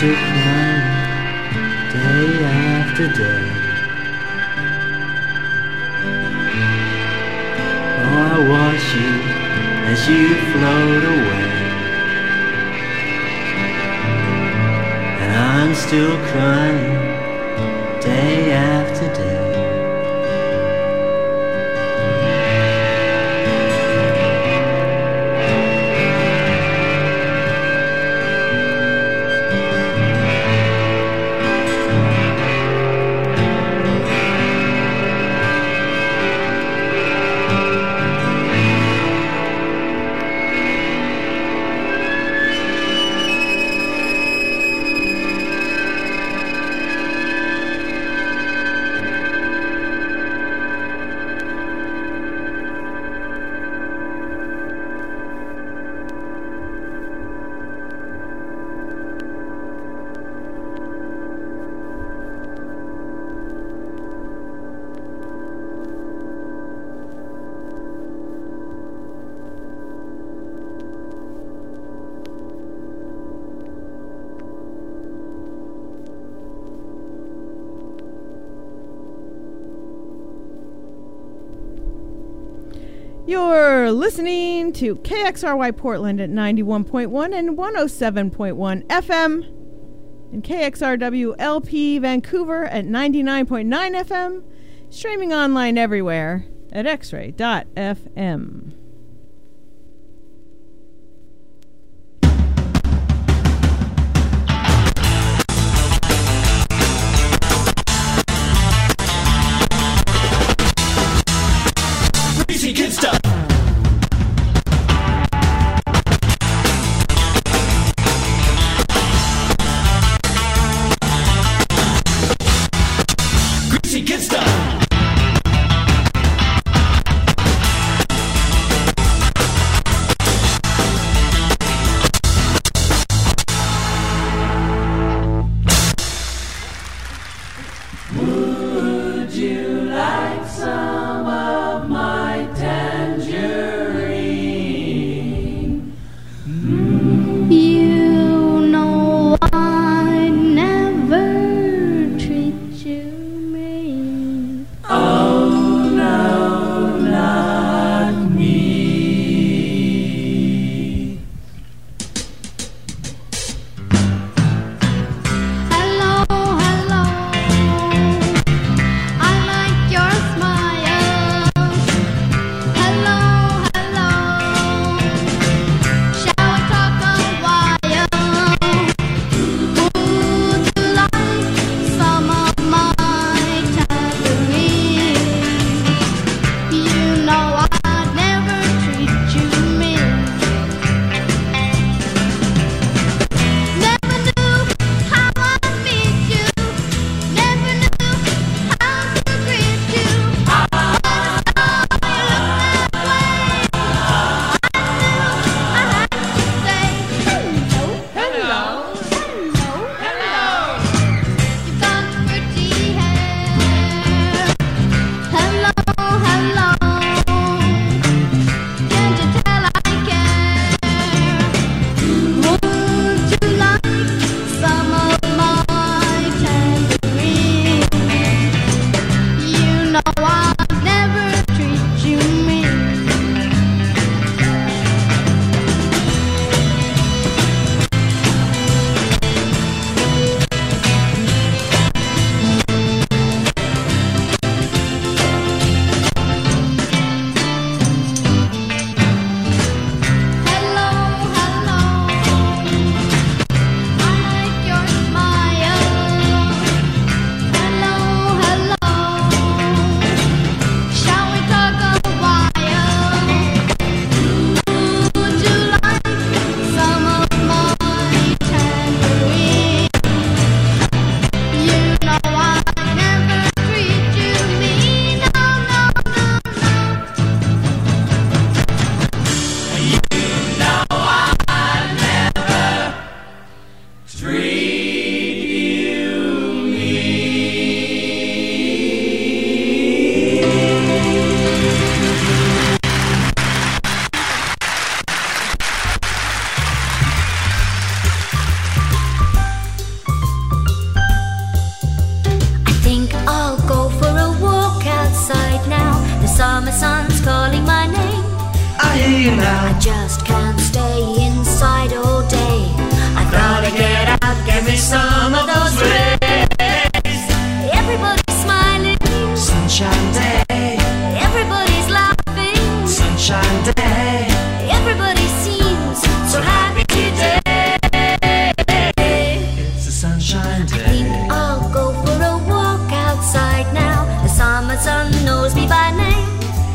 to climb day after day. Oh, I watch you as you float away. And I'm still crying day after listening to KXRY Portland at 91.1 and 107.1 FM, and KXRW LP Vancouver at 99.9 FM, streaming online everywhere at xray.fm.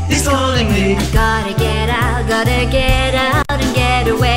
he's calling me. Gotta get out, gotta get out and get away.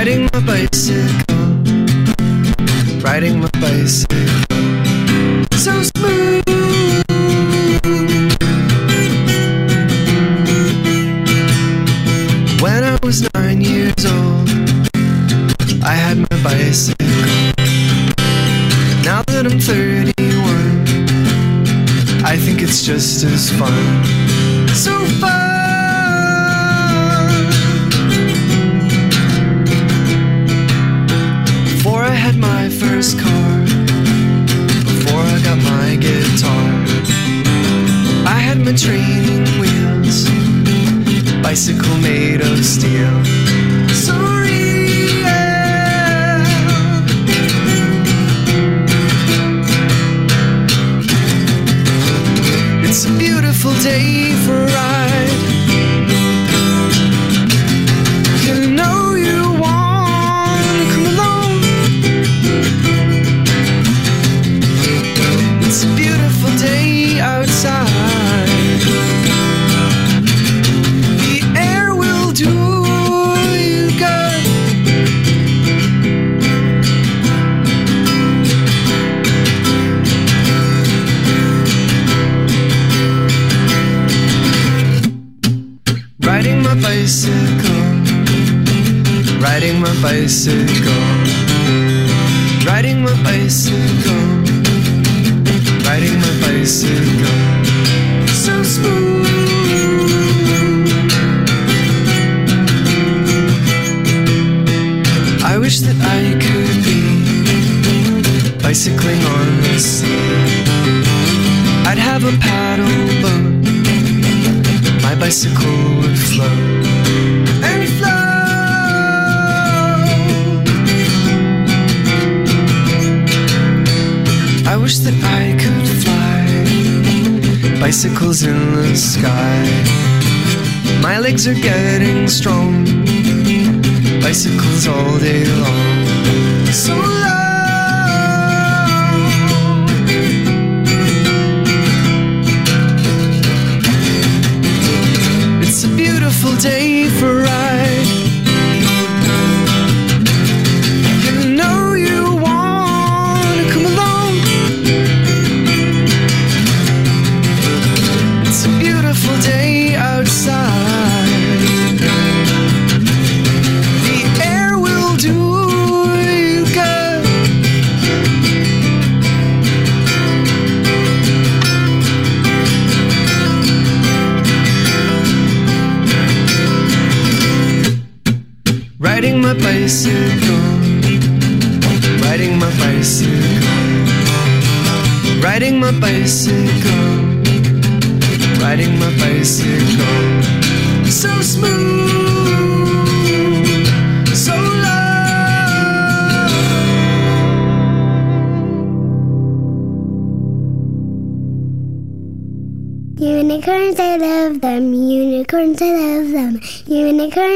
Riding my bicycle, riding my bicycle, so a paddle boat, my bicycle would float and float. I wish that I could fly, bicycles in the sky. My legs are getting strong, bicycles all day long. So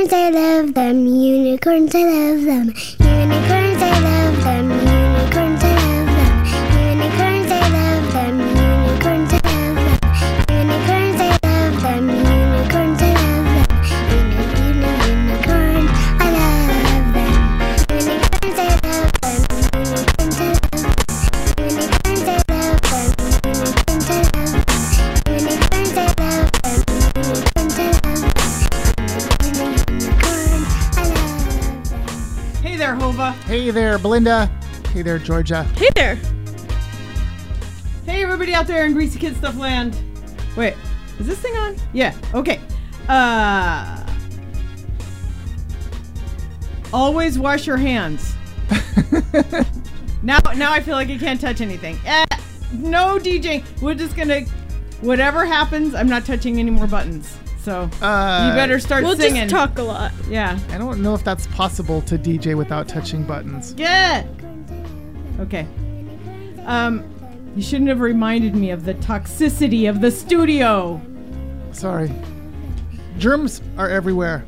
Unicorns, I love them. Unicorns, I love there, Belinda. Hey there, Georgia. Hey there. Hey, everybody out there in Greasy Kid Stuff Land. Wait, is this thing on? Yeah, okay. Uh. Always wash your hands. now, now I feel like I can't touch anything. Eh, no DJing. We're just gonna, whatever happens, I'm not touching any more buttons. So Uh, you better start We'll singing. just talk a lot. Yeah. I don't know if that's possible to DJ without touching buttons. Yeah. Okay. Um, you shouldn't have reminded me of the toxicity of the studio. Sorry. Germs are everywhere.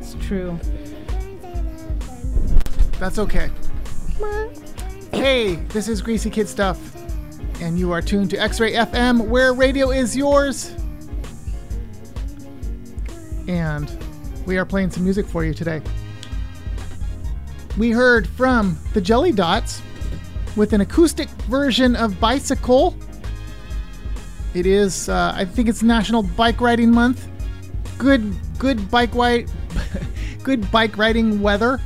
It's true. That's okay. Hey, this is Greasy Kid Stuff, and you are tuned to X Ray FM, where radio is yours. And we are playing some music for you today. We heard from the Jellydots with an acoustic version of Bicycle. It is, uh, I think it's National Bike Riding Month. Good, good bike ride, good bike riding weather.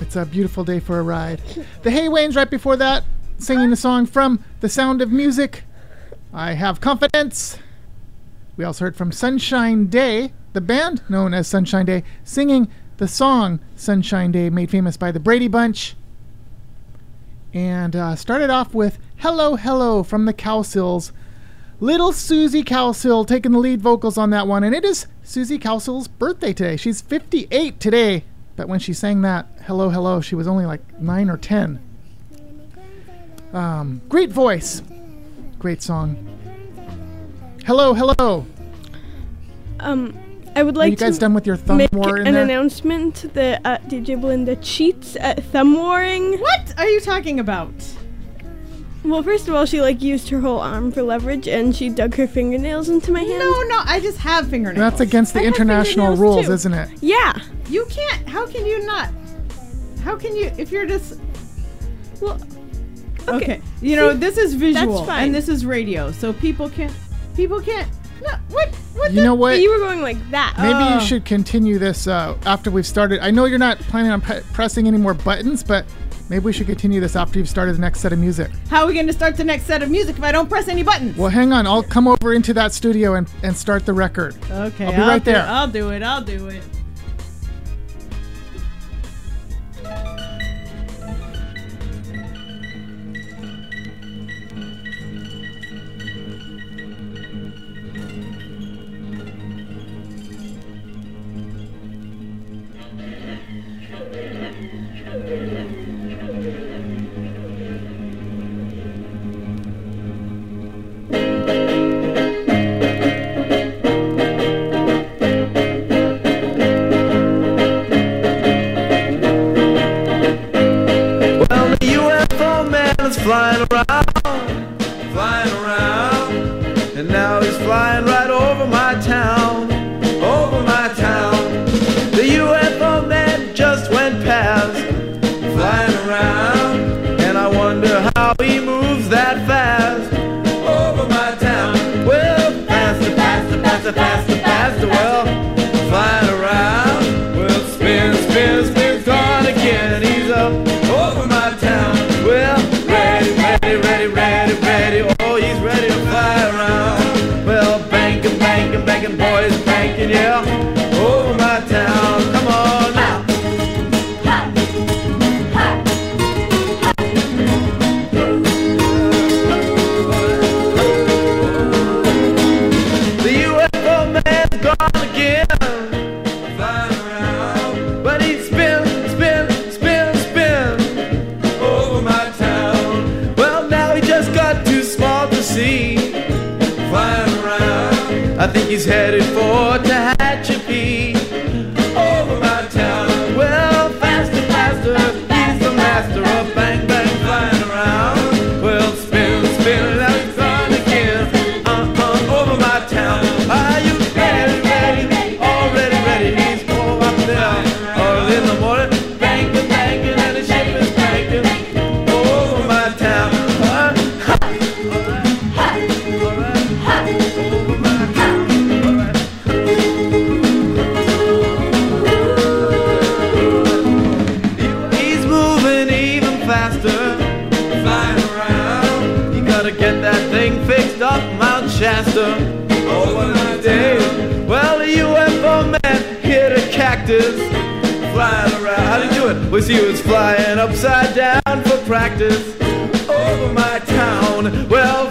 It's a beautiful day for a ride. The Haywains right before that, singing a song from The Sound of Music. I have confidence. We also heard from Sunshine Day, the band known as Sunshine Day, singing the song Sunshine Day, made famous by the Brady Bunch. And uh, started off with Hello, Hello from the Cowsills. Little Susie Cowsill taking the lead vocals on that one. And it is Susie Cowsill's birthday today. She's 58 today. But when she sang that Hello, Hello, she was only like 9 or 10. Um, great voice. Great song. Hello, hello. Um, I would Are like you guys to done with your thumb make war in an there? announcement that uh, DJ Belinda cheats at thumb warring. What are you talking about? Well, first of all, she like used her whole arm for leverage, and she dug her fingernails into my hand. No, no, I just have fingernails. That's against the I international rules, too. isn't it? Yeah. You can't. How can you not? How can you if you're just Well. okay? You know, See, this is visual fine. and this is radio, so people can't. People can't. No, what? What? You the, know what? You were going like that. Maybe Oh. you should continue this uh, after we've started. I know you're not planning on pre- pressing any more buttons, but maybe we should continue this after you've started the next set of music. How are we going to start the next set of music if I don't press any buttons? Well, hang on. I'll come over into that studio and, and start the record. Okay, I'll be right do, there. I'll do it. I'll do it. She was flying upside down for practice over my town. Well,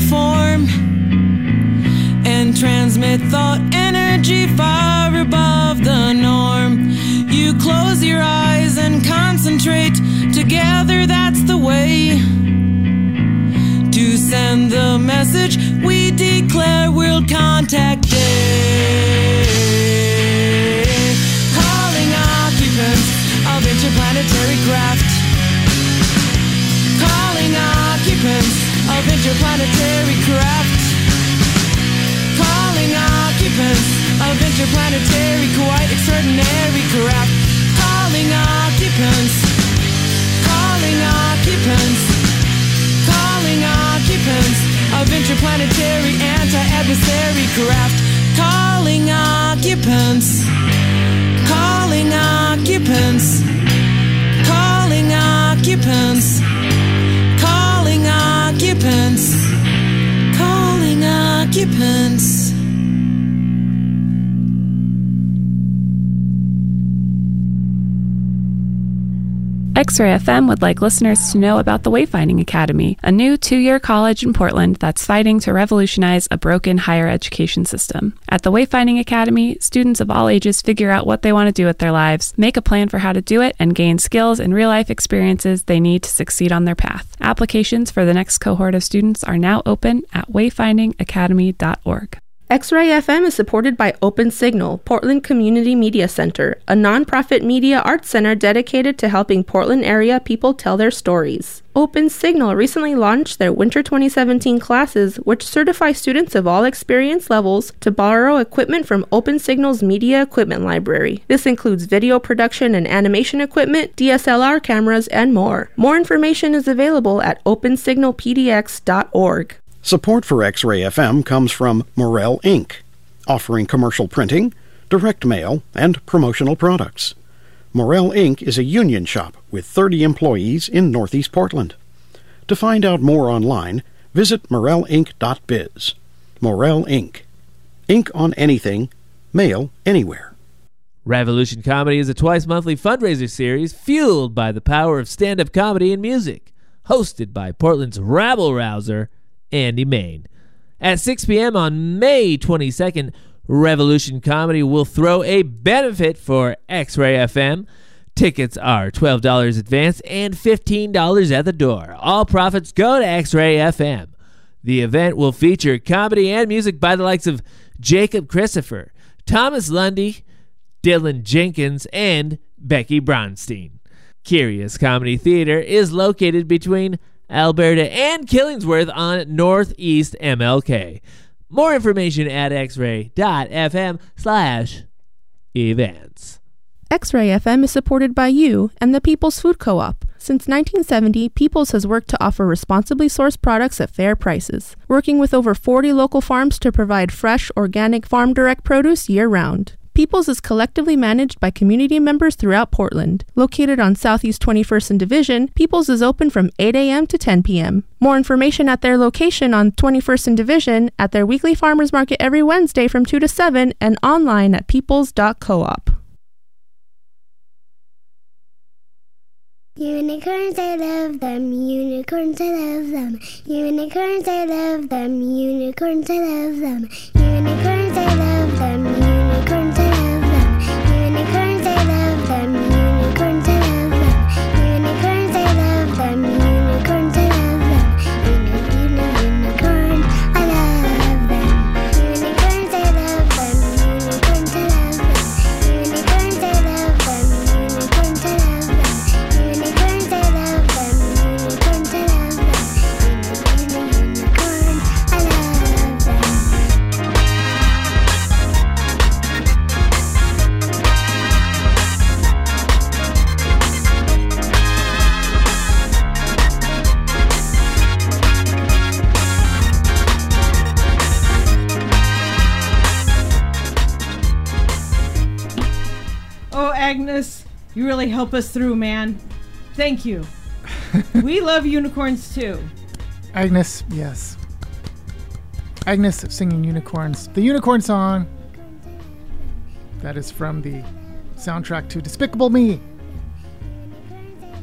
form and transmit thought energy far above the norm. You close your eyes and concentrate. Together, that's the way to send the message. We declare World Contact Day. Calling occupants of interplanetary craft calling occupants of interplanetary craft. Calling occupants of interplanetary, quite extraordinary craft. Calling occupants. Calling occupants. Calling occupants of interplanetary anti-adversary craft. Calling occupants. Calling occupants. Calling occupants. Calling occupants. Calling occupants. X Ray FM would like listeners to know about the Wayfinding Academy, a new two year college in Portland that's fighting to revolutionize a broken higher education system. At the Wayfinding Academy, students of all ages figure out what they want to do with their lives, make a plan for how to do it, and gain skills and real life experiences they need to succeed on their path. Applications for the next cohort of students are now open at wayfindingacademy.org. X-Ray FM is supported by Open Signal, Portland Community Media Center, a nonprofit media arts center dedicated to helping Portland area people tell their stories. Open Signal recently launched their Winter 2017 classes, which certify students of all experience levels to borrow equipment from Open Signal's Media Equipment Library. This includes video production and animation equipment, DSLR cameras, and more. More information is available at opensignalpdx.org. Support for X Ray FM comes from Morel Inc., offering commercial printing, direct mail, and promotional products. Morel Inc. is a union shop with 30 employees in Northeast Portland. To find out more online, visit morelinc.biz. Morel Inc. Ink on anything, mail anywhere. Revolution Comedy is a twice monthly fundraiser series fueled by the power of stand up comedy and music, hosted by Portland's rabble rouser, Andy Main. At 6 p.m. on May 22nd, Revolution Comedy will throw a benefit for X Ray FM. Tickets are $12 advance and $15 at the door. All profits go to X Ray FM. The event will feature comedy and music by the likes of Jacob Christopher, Thomas Lundy, Dylan Jenkins, and Becky Bronstein. Curious Comedy Theater is located between Alberta and Killingsworth on Northeast MLK. More information at xray.fm slash events. X Ray FM is supported by you and the People's Food Co op. Since 1970, People's has worked to offer responsibly sourced products at fair prices, working with over 40 local farms to provide fresh, organic, farm direct produce year round. People's is collectively managed by community members throughout Portland. Located on Southeast 21st and Division, People's is open from 8 a.m. to 10 p.m. More information at their location on 21st and Division, at their weekly farmers market every Wednesday from 2 to 7, and online at peoples.coop. Unicorns, I love them. Unicorns, I love them. Unicorns, I love them. Unicorns, I love them. Unicorns, I love them. Unicorns, I love them. You really help us through, man. Thank you. we love unicorns too. Agnes, yes. Agnes singing Unicorns. The Unicorn song that is from the soundtrack to Despicable Me.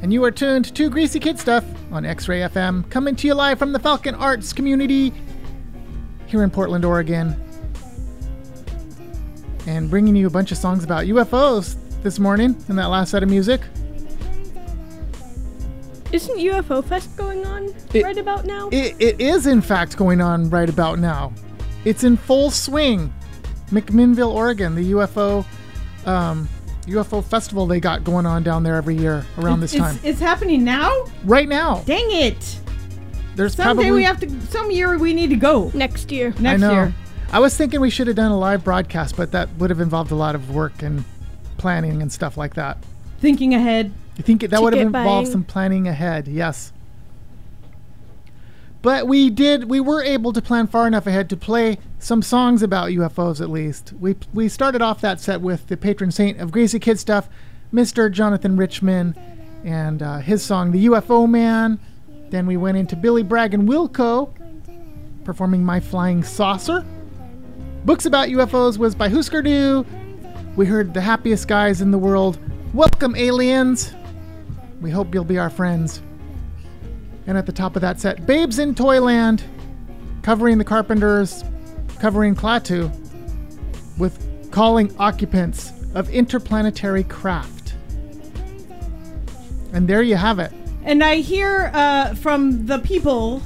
And you are tuned to Greasy Kid Stuff on X Ray FM, coming to you live from the Falcon Arts community here in Portland, Oregon. And bringing you a bunch of songs about UFOs this morning in that last set of music. Isn't UFO Fest going on It- right about now? It, it is, in fact, going on right about now. It's in full swing. McMinnville, Oregon, the UFO um, UFO festival they got going on down there every year around It's- this time. It's, it's happening now? right now. Dang it. There's Someday probably we have to, some year we need to go. Next year. I Next know. year. I was thinking we should have done a live broadcast, but that would have involved a lot of work and planning and stuff like that. Thinking ahead. You think that would have involved buying. some planning ahead? Yes. But we did. We were able to plan far enough ahead to play some songs about UFOs. At least we we started off that set with the patron saint of Greasy Kid Stuff, Mr. Jonathan Richman, and uh, his song "The UFO Man." Then we went into Billy Bragg and Wilco performing "My Flying Saucer." Books about UFOs was by Hüsker Dü. We heard "The Happiest Guys in the World." Welcome, aliens. We hope you'll be our friends. And at the top of that set, Babes in Toyland, covering the Carpenters, covering Klaatu, with calling occupants of interplanetary craft. And there you have it. And I hear uh, from the people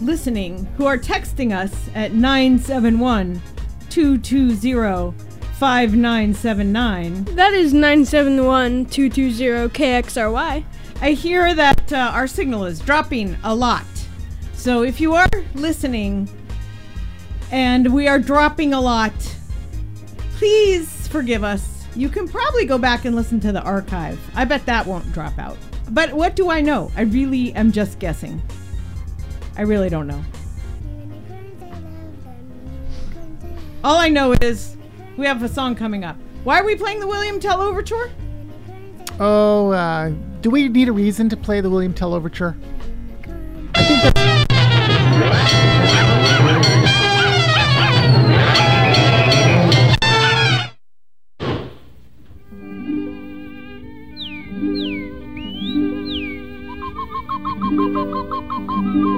listening who are texting us at 971 220 5979. That is 971 220 KXRY. I hear that uh, our signal is dropping a lot. So if you are listening and we are dropping a lot, please forgive us. You can probably go back and listen to the archive. I bet that won't drop out. But what do I know? I really am just guessing. I really don't know. All I know is we have a song coming up. Why are we playing the William Tell Overture? Oh, uh, do we need a reason to play the William Tell Overture? It's a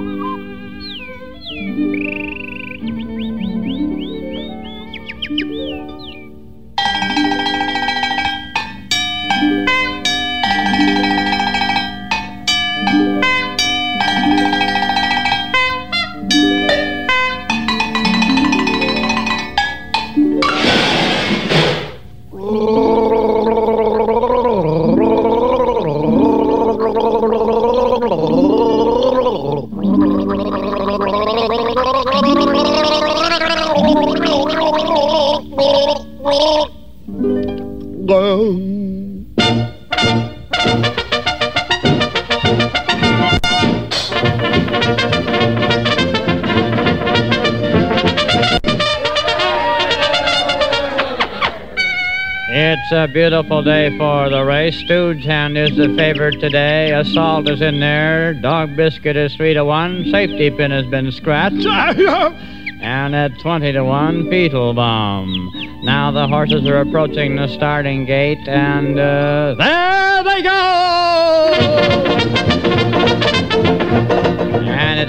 beautiful day for the race. Stooge Hand is the favorite today. Assault is in there. Dog Biscuit is 3 to 1. Safety Pin has been scratched. and at 20 to 1, Beetlebaum. Now the horses are approaching the starting gate, and uh, there they go!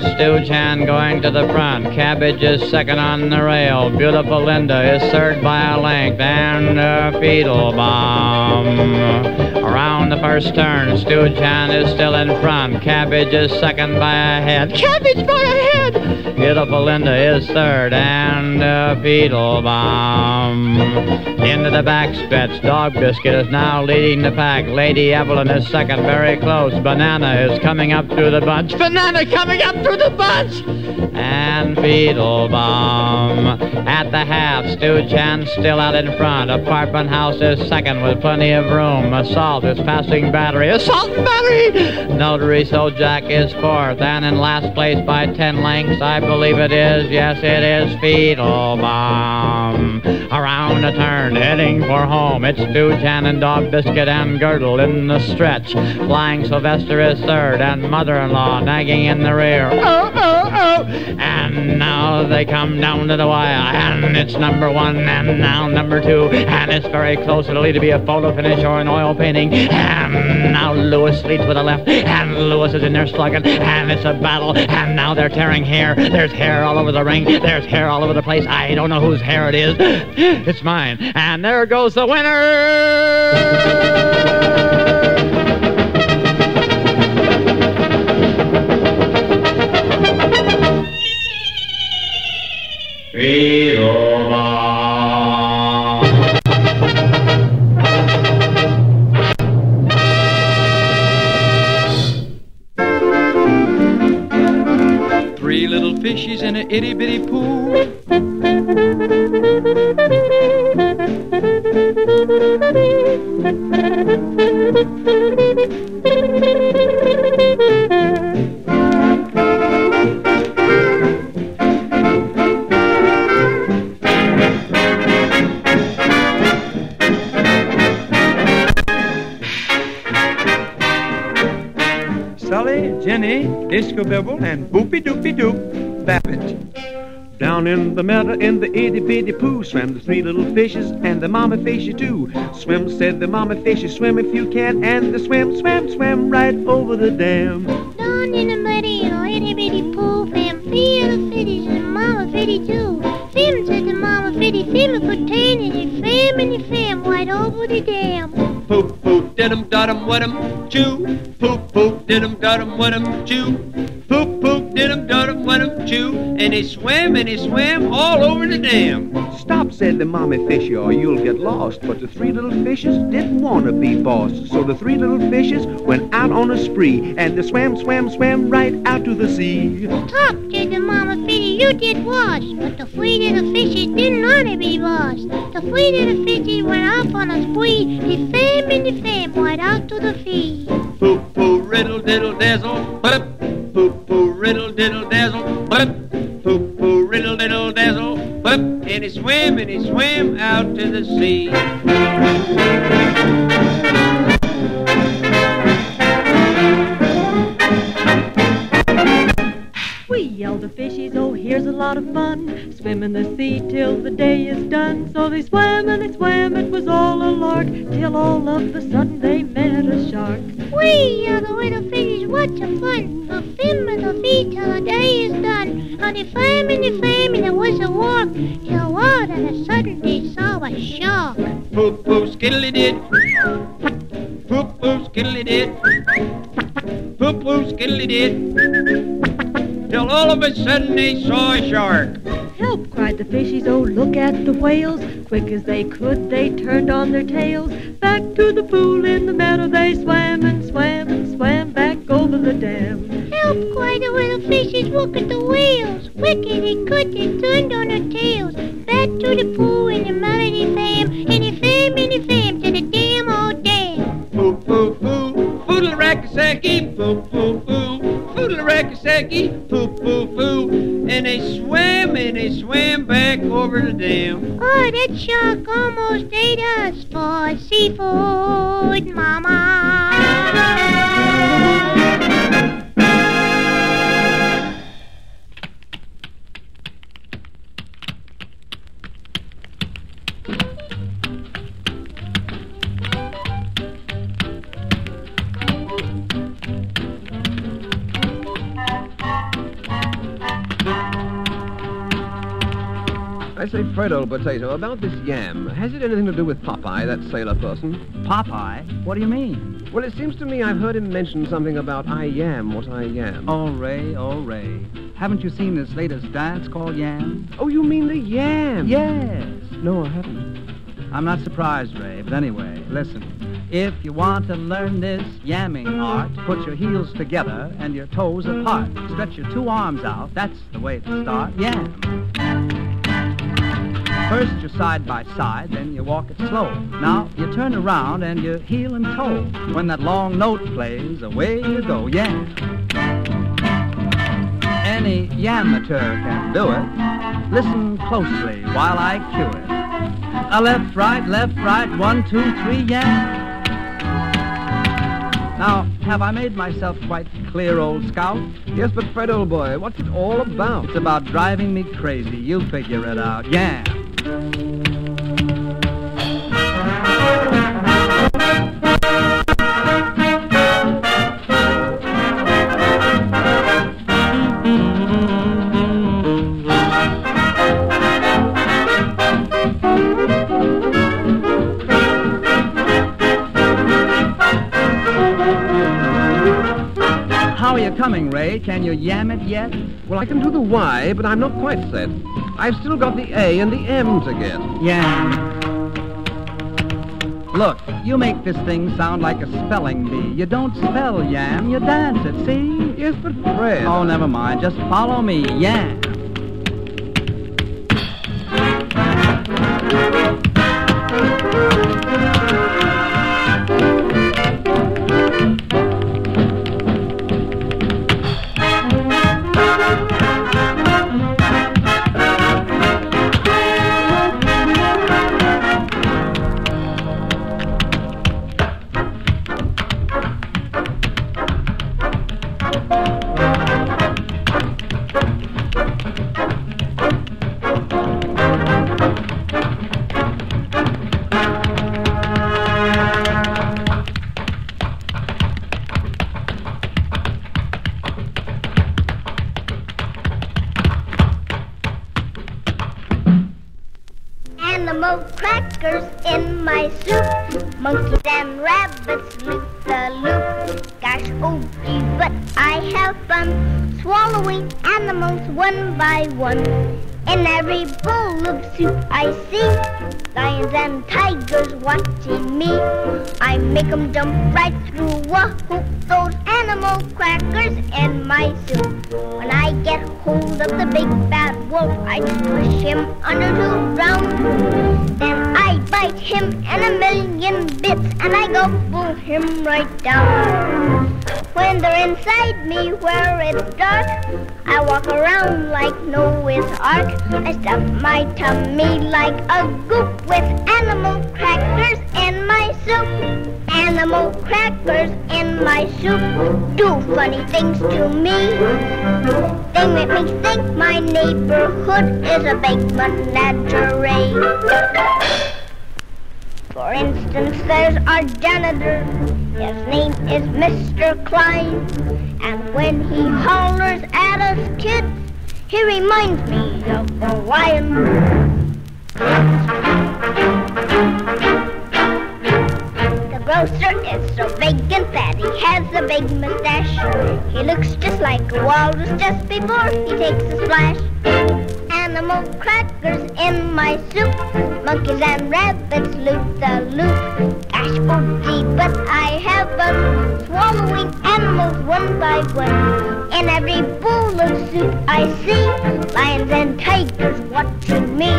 It's Hand going to the front. Cabbage is second on the rail. Beautiful Linda is third by a length. And uh, Beetlebaum. Around the first turn, Stooge John is still in front. Cabbage is second by a head. Cabbage by a head! Beautiful Linda is third. And uh, Beetlebaum. Into the back stretch. Dog Biscuit is now leading the pack. Lady Evelyn is second, very close. Banana is coming up through the bunch. Banana coming up through the bunch! And Bomb. At the half, Stooge Hand still out in front. Apartment House is second with plenty of room. Assault is passing Battery. Assault Battery! Notary So Jack is fourth. And in last place by 10 lengths, I believe it is. Yes, it is Bomb. Around a turn, heading for home. It's Stooge Hand and Dog Biscuit and Girdle in the stretch. Flying Sylvester is third. And Mother-in-Law nagging in the rear. Oh, oh, oh! And now they come down to the wire, and it's number one, and now number two, and it's very close. It'll either be a photo finish or an oil painting. And now Lewis leads with a left, and Lewis is in there slugging, and it's a battle. And now they're tearing hair. There's hair all over the ring. There's hair all over the place. I don't know whose hair it is. It's mine. And there goes the winner. Three little fishies in a itty bitty pool. Disco Bibble, and Boopy Doopy Doop Babbage. Down in the meadow in the itty bitty pool swam the three little fishes and the mama fishy too. Swim, said the mama fishy, swim if you can, and the swim, swam, swam right over the dam. Down in the muddy, itty bitty pool, fam, three little fitties and mama fitty too. Fim, said the mama fitty, fim a contain and it fam and it fam right over the dam. Poop, poop, did 'em, dot 'em, wet 'em, chew. Poop, poop, did 'em, dot 'em, wet 'em, chew. Poop, poop, did 'em, dot 'em, wet 'em, chew. And he swam and he swam all over the dam. Stop, said the mommy fishy, or you'll get lost. But the three little fishes didn't want to be bossed. So the three little fishes went out on a spree, and they swam, swam, swam right out to the sea. Stop, said the mama fitty, you did wash. But the three little fishes didn't want to be washed. The three little fishes went off on a spree. They fam and they fam right out to the sea. Poop, poop, riddle, diddle, dazzle. But poop, poop, riddle, diddle, dazzle. But poop, poop, riddle, diddle, dazzle. But and he swam and he swam out to the sea. We yelled to fishies, oh, here's a lot of fun. Swim in the sea till the day is done. So they swam and they swam, it was all a lark. Till all of a sudden they. Away are the little fishes, what a fun! Fin with the feet till the day is done. On the flame and the flame and there was a walk, till all of a sudden they saw a shark. Poop poo skiddly did. Poop poo skiddly did. Poop poo skiddly did. Till all of a sudden they saw a shark. Help, cried the fishies, oh look at the whales. Quick as they could, they turned on their tails. Back to the pool in the meadow they swam and swam and swam back over the dam. Help, cried the little fishes, look at the whales. Quick as they could, they turned on their tails. Back to the pool in the meadow fam, over the dam. About this yam, has it anything to do with Popeye, that sailor person? Popeye? What do you mean? Well, it seems to me I've heard him mention something about I yam what I yam. Oh, Ray, oh, Ray. Haven't you seen this latest dance called Yam? Oh, you mean the yam? Yes. No, I haven't. I'm not surprised, Ray, but anyway, listen. If you want to learn this yamming art, put your heels together and your toes apart. Stretch your two arms out. That's the way to start. Yam. First you're side by side, then you walk it slow. Now you turn around and you heel and toe. When that long note plays, away you go. Yam. Any yamateur can do it. Listen closely while I cue it. A left, right, left, right, one, two, three, yam. Now, have I made myself quite clear, old scout? Yes, but Fred, old boy, what's it all about? It's about driving me crazy. You figure it out. Yam. Can you yam it yet? Well, I can do the Y, but I'm not quite set. I've still got the A and the M to get. Yam. Look, you make this thing sound like a spelling bee. You don't spell yam, you dance it, see? Yes, but Fred. Oh, never mind. Just follow me. Yam. Him in a million bits and I gobble him right down. When they're inside me where it's dark, I walk around like Noah's Ark. I stuff my tummy like a goop with animal crackers in my soup. Animal crackers in my soup do funny things to me. They make me think my neighborhood is a big menagerie. For instance, there's our janitor. His name is Mr. Klein. And when he hollers at us kids, he reminds me of the lion. The grocer is so vacant that he has a big mustache. He looks just like a walrus just before he takes a splash. Animal crackers in my soup. Monkeys and rabbits loop the loop. Gosh, oh gee, but I have fun swallowing animals one by one. In every bowl of soup I see lions and tigers watching me.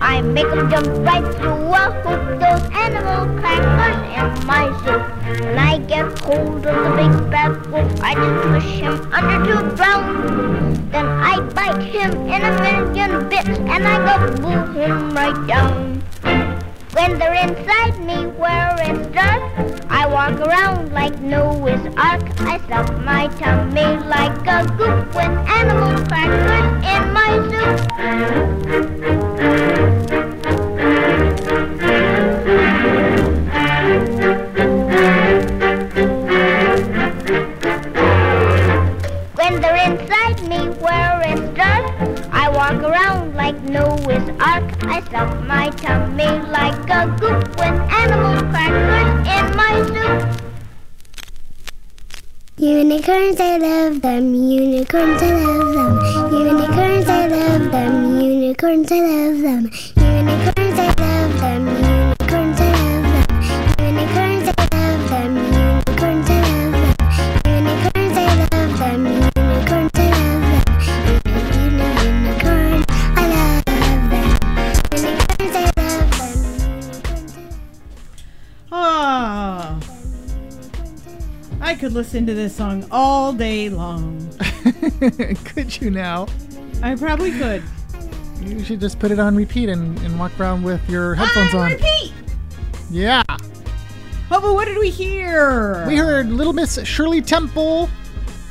I make 'em jump right through a hoop. Those animal crackers in my soup. When I get hold of the big bad wolf, I just push him under to the ground. Then I bite him in a million bits and I gobble him right down. When they're inside me where it's dark, I walk around like Noah's Ark. I stuff my tummy like a goop with animal crackers in my soup. When they're inside me where walk around like Noah's Ark. I stuff my tummy like a goop with animal crackers in my soup. Unicorns, I love them. Unicorns, I love them. Unicorns, I love them. Unicorns, I love them. Unicorns, I love them. Could listen to this song all day long. could you now? I probably could. You should just put it on repeat and, and walk around with your headphones on. Repeat. Yeah. Oh, but what did we hear? We heard Little Miss Shirley Temple.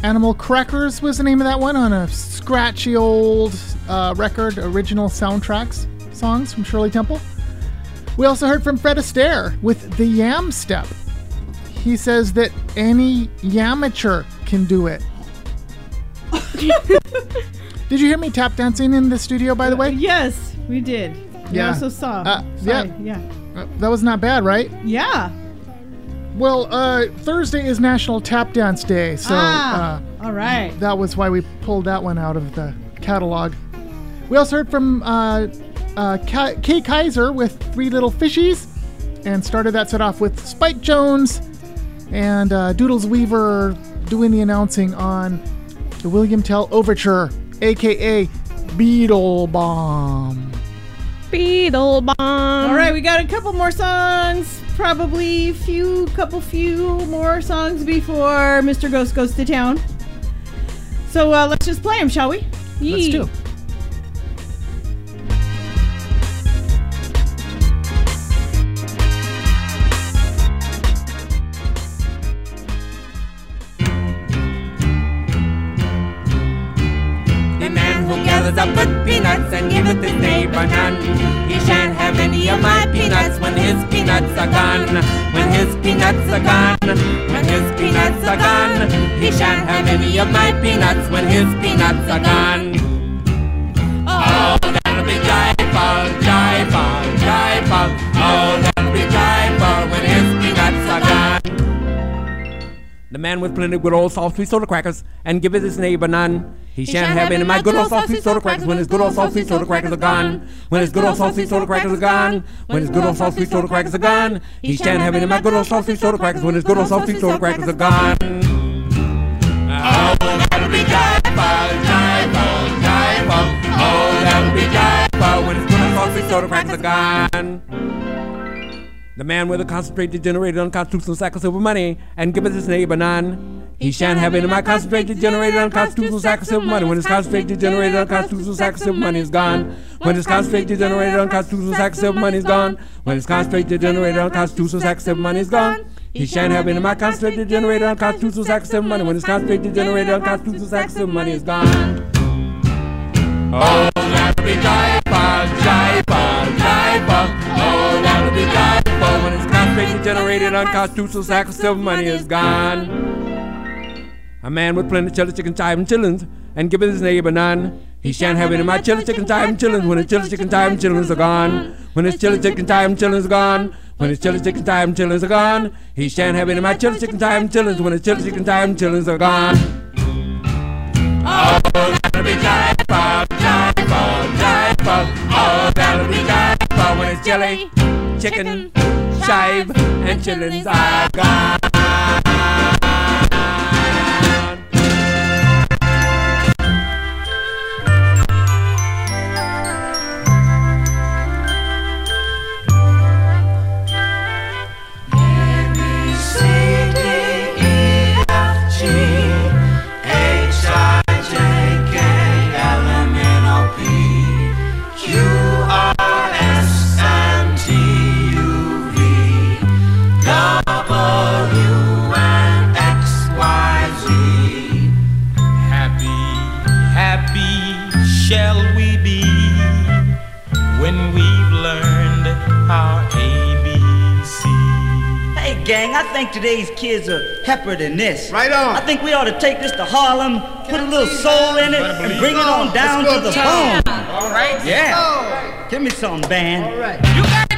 Animal Crackers was the name of that one on a scratchy old uh, record, original soundtracks songs from Shirley Temple. We also heard from Fred Astaire with the Yam Step. He says that any yamateur can do it. did you hear me tap dancing in the studio, by the way? Yes, we did. We Yeah. also saw. Uh, Sorry, yeah. yeah. Uh, that was not bad, right? Yeah. Well, uh, Thursday is National Tap Dance Day, so Ah, uh, all right. that was why we pulled that one out of the catalog. We also heard from uh, uh, Kay Kyser with Three Little Fishies, and started that set off with Spike Jones and uh, Doodles Weaver doing the announcing on the William Tell Overture, aka Beetlebaum. Beetle bomb. All right, we got a couple more songs. Probably few, couple few more songs before Mr. Ghost goes to town. So uh, let's just play them, shall we? Let's Yee. do. Neighbor none. He shan't have any of my peanuts when his peanuts are gone. When his peanuts are gone. When his peanuts are gone. He shan't have any of my peanuts when his peanuts are gone. The man with plenty of good old soft sweet soda crackers and giveth his neighbor none. He shan't have any of my good old soft sweet soda crackers when his good old soft sweet soda crackers are gone. When his good old soft sweet soda crackers are gone. When his good old soft sweet soda crackers are gone. He shan't have any of my good old soft sweet soda crackers when his good old soft sweet soda crackers are gone. Oh, that'll be joyful, joyful, joyful. Oh, that'll be joyful when his good old soft sweet soda crackers are gone. The man with a concentrated, generated, unconstitutional sack of silver money and giveth his neighbor none. He shan't have any of my concentrated, generated, unconstitutional sack of silver money when his concentrated, generated, unconstitutional sack of silver money is gone. When his concentrated, generated, unconstitutional sack of silver money is gone. When his concentrated, generated, unconstitutional sack of silver money is gone. He shan't have any of my concentrated, generated, unconstitutional sack of silver money when his concentrated, generated, unconstitutional sack of silver money is gone. Oh, that'll be joyful, joyful, joyful when his concentrate degenerated unconstitutional sack of silver money is gone. A man with plenty of chili chicken chive and chillins and giving his neighbor none. He shan't have any of my chili chicken chive and chillins when his chili chicken chive and chillins are gone. When his chili chicken chive and chillins are gone. When his chili chicken chive and chillins are gone. He shan't have any of my chili chicken chive and chillins when his chili chicken chive and chillins are gone. Oh, that'll be jive-pop, jive-pop, jive-pop. Oh, that'll be jive-pop when his chili chicken chive and chillins are gone. Gang, I think today's kids are hepper than this. Right on. I think we ought to take this to Harlem, put a little soul in it, and bring it on down to the bone. All right. Yeah. Give me some, band. All right. Mary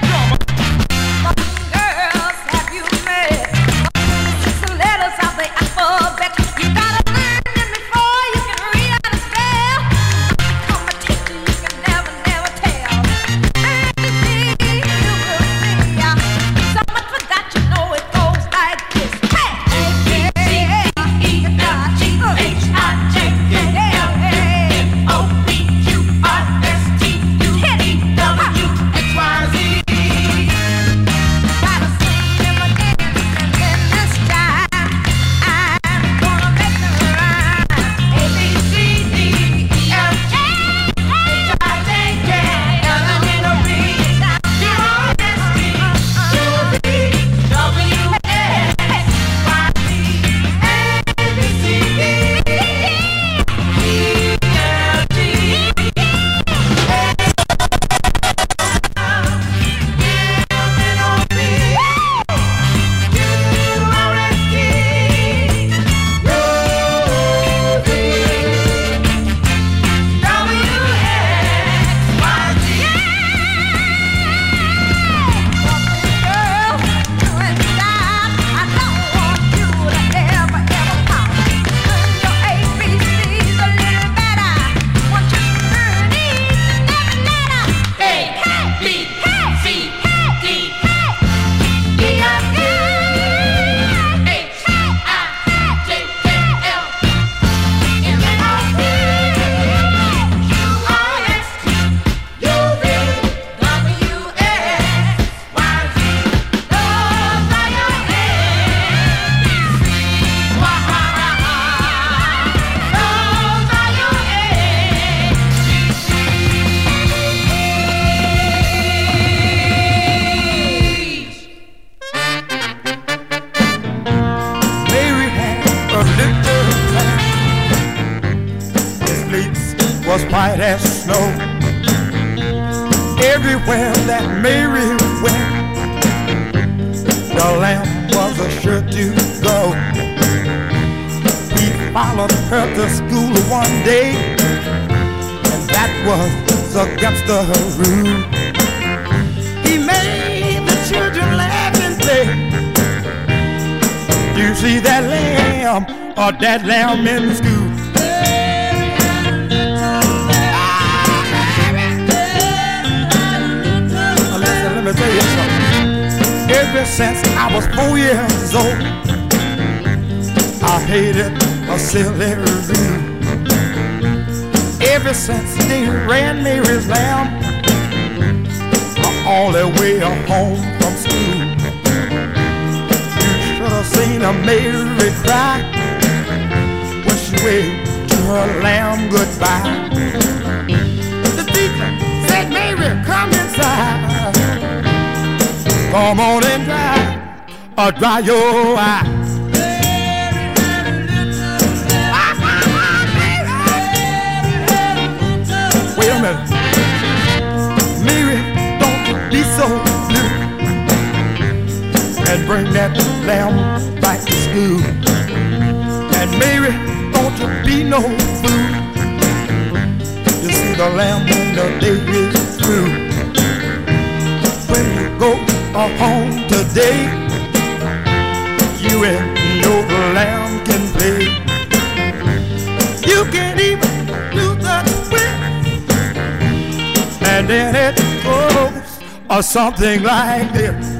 school one day, and that was against the rule. He made the children laugh and play. You see that lamb or that lamb in the school. Let me tell something. Ever since I was four years old, I hated a silly rule. Ever since they ran Mary's lamb, all the way home from school. You Should have seen a Mary cry when she waved to her lamb goodbye. The teacher said, Mary, come inside. Come on and dry, or dry your eye. Bring that lamb back to school. And Mary, don't you be no fool. You see the lamb when the day is through. When you go home today, you and your lamb can play. You can even do the twist. And then it goes or something like this.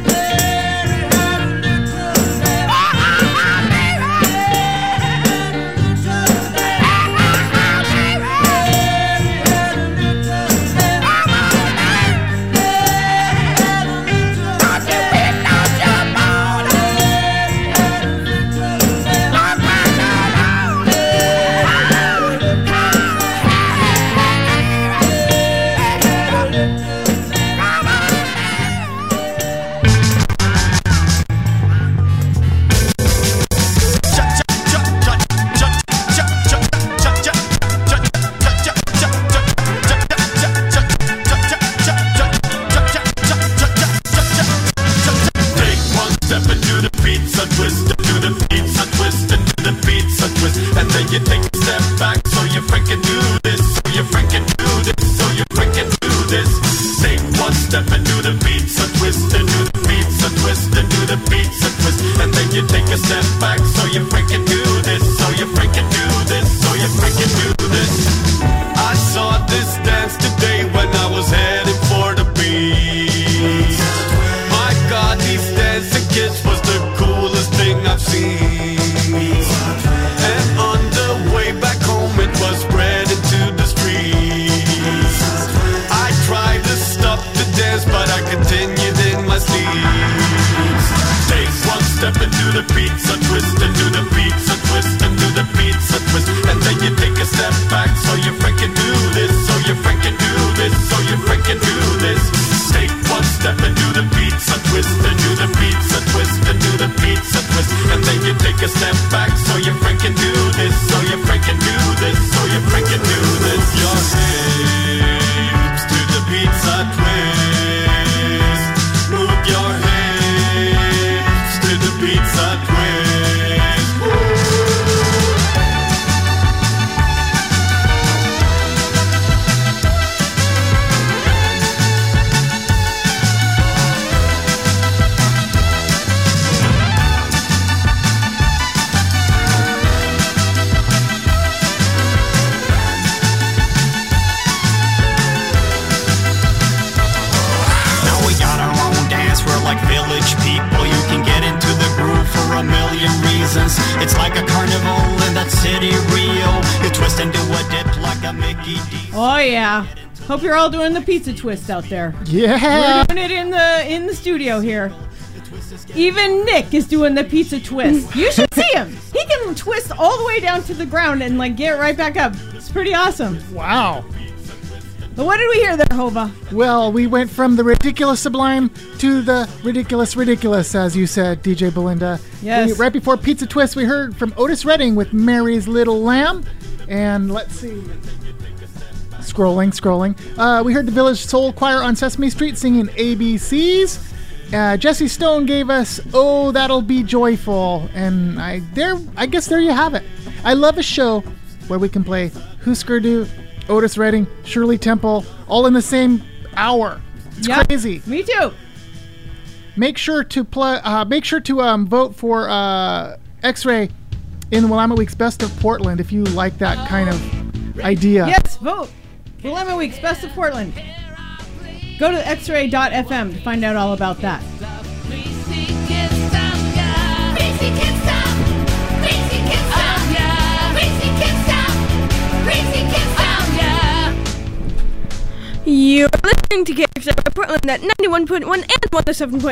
Yeah. Hope you're all doing the pizza twist out there. Yeah. We're doing it in the in the studio here. Even Nick is doing the pizza twist. You should see him. He can twist all the way down to the ground and like get right back up. It's pretty awesome. Wow. But what did we hear there, Hova? Well, we went from the ridiculous sublime to the ridiculous ridiculous, as you said, DJ Belinda. Yes. We- right before Pizza Twist, we heard from Otis Redding with Mary's Little Lamb. And let's see. Scrolling, scrolling. Uh, we heard the Village Soul Choir on Sesame Street singing ABCs. Uh, Jesse Stone gave us "Oh, That'll Be Joyful," and I there. I guess there you have it. I love a show where we can play Hüsker Dü, Otis Redding, Shirley Temple, all in the same hour. It's Yep. crazy. Me too. Make sure to play. Uh, make sure to um, vote for uh, X-Ray in the Willamette Week's Best of Portland if you like that kind of idea. Yes, vote. Willamette Weeks, Best of Portland. Go to xray.fm to find out all about that. You're listening to KXR Portland at 91.1 and 107.9